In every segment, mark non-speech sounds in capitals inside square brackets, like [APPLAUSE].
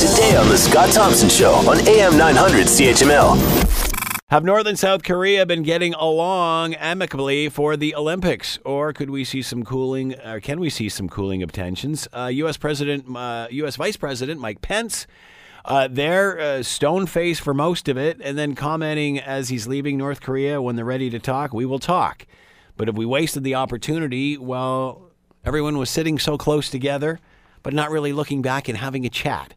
today on The Scott Thompson Show on AM 900 CHML. Have North and South Korea been getting along amicably for the Olympics, or could we see some cooling? Or can we see some cooling of tensions? Uh, U.S. President, uh, U.S. Vice President Mike Pence, uh, there, uh, stone face for most of it, and then commenting as he's leaving North Korea when they're ready to talk, we will talk. But if we wasted the opportunity, well, everyone was sitting so close together, but not really looking back and having a chat.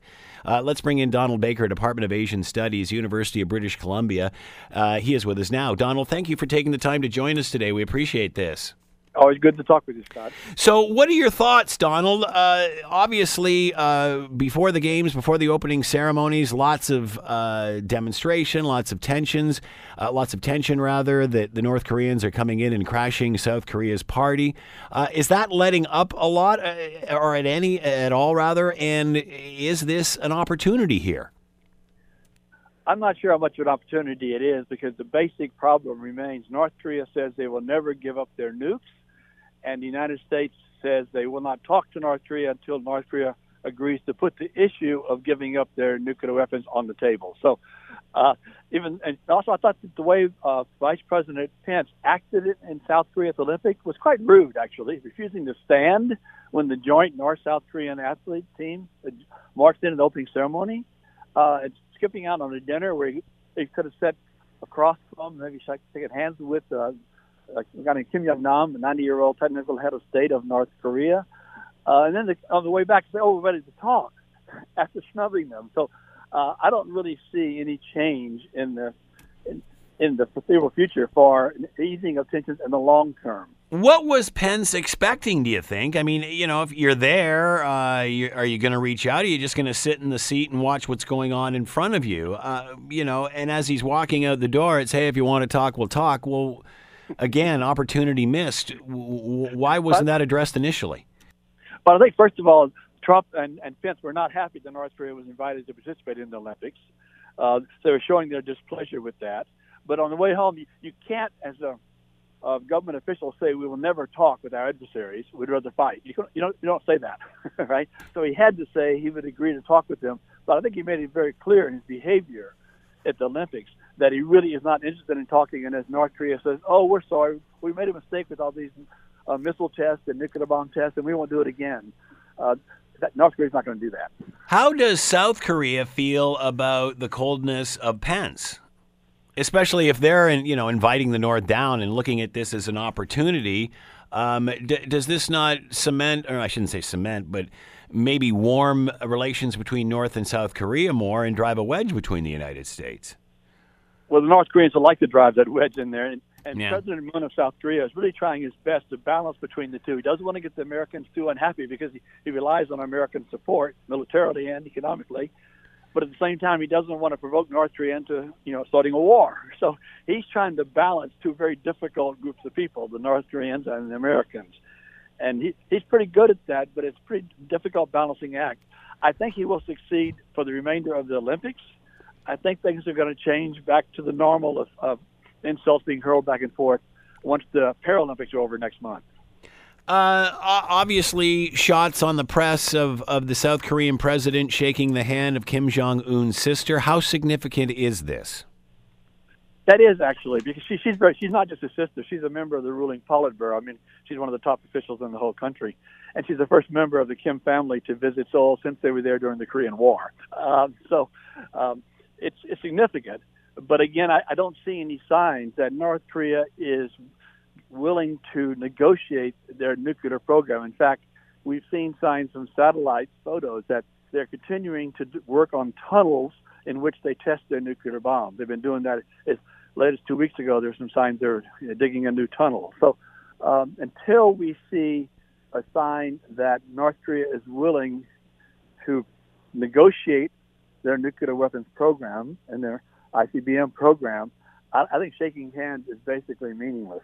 Uh, let's bring in Donald Baker, Department of Asian Studies, University of British Columbia. Uh, he is with us now. Donald, thank you for taking the time to join us today. We appreciate this. Always good to talk with you, Scott. So, what are your thoughts, Donald? Uh, obviously, uh, before the games, before the opening ceremonies, lots of uh, demonstration, lots of tensions, uh, lots of tension rather that the North Koreans are coming in and crashing South Korea's party. Uh, is that letting up a lot, uh, or at any at all, rather? And is this an opportunity here? I'm not sure how much of an opportunity it is because the basic problem remains. North Korea says they will never give up their nukes and the United States says they will not talk to North Korea until North Korea agrees to put the issue of giving up their nuclear weapons on the table. So, uh, even and also, I thought that the way uh, Vice President Pence acted in South Korea at the Olympics was quite rude, actually, refusing to stand when the joint North South Korean athlete team marched in the opening ceremony, uh, and skipping out on a dinner where he, he could have sat across from, maybe shaking hands with uh, a guy named Kim Yong Nam, a 90 year old technical head of state of North Korea. Uh, and then the, on the way back, say, "Oh, we're ready to talk," [LAUGHS] after snubbing them. So uh, I don't really see any change in the in, in the foreseeable future for easing of tensions in the long term. What was Pence expecting? Do you think? I mean, you know, if you're there, uh, you, are you going to reach out? Are you just going to sit in the seat and watch what's going on in front of you? Uh, you know, and as he's walking out the door, it's, "Hey, if you want to talk, we'll talk." Well again, opportunity missed. Why wasn't that addressed initially? Well, I think first of all, Trump and, and Pence were not happy that North Korea was invited to participate in the Olympics. Uh, they were showing their displeasure with that. But on the way home, you, you can't, as a, a government official, say we will never talk with our adversaries. We'd rather fight. You, you don't you don't say that, [LAUGHS] right? So he had to say he would agree to talk with them. But I think he made it very clear in his behavior at the Olympics that he really is not interested in talking. And as North Korea says, "Oh, we're sorry, we made a mistake with all these uh, missile tests and nuclear bomb tests, and we won't do it again." Uh, that North Korea's not going to do that. How does South Korea feel about the coldness of Pence? Especially if they're, in, you know, inviting the North down and looking at this as an opportunity, um, d- does this not cement, or I shouldn't say cement, but maybe warm relations between North and South Korea more and drive a wedge between the United States? well, the North Koreans would like to drive that wedge in there. And, and yeah. President Moon of South Korea is really trying his best to balance between the two. He doesn't want to get the Americans too unhappy because he, he relies on American support militarily and economically. But at the same time, he doesn't want to provoke North Korea into, you know, starting a war. [LAUGHS] So he's trying to balance two very difficult groups of people, the North Koreans and the Americans. And he, he's pretty good at that, but it's a pretty difficult balancing act. I think he will succeed for the remainder of the Olympics I think things are going to change back to the normal of, of insults being hurled back and forth once the Paralympics are over next month. Uh, obviously, shots on the press of, of the South Korean president shaking the hand of Kim Jong Un's sister. How significant is this? That is actually because she, she's very, she's not just a sister; she's a member of the ruling Politburo. I mean, she's one of the top officials in the whole country, and she's the first member of the Kim family to visit Seoul since they were there during the Korean War. Um, so, um, it's, it's significant. But again, I, I don't see any signs that North Korea is willing to negotiate their nuclear program. In fact, we've seen signs from satellite photos that they're continuing to work on tunnels in which they test their nuclear bombs. They've been doing that as late as two weeks ago. There's some signs they're you know, digging a new tunnel. So um, until we see a sign that North Korea is willing to negotiate their nuclear weapons program and their ICBM program, I, I think shaking hands is basically meaningless.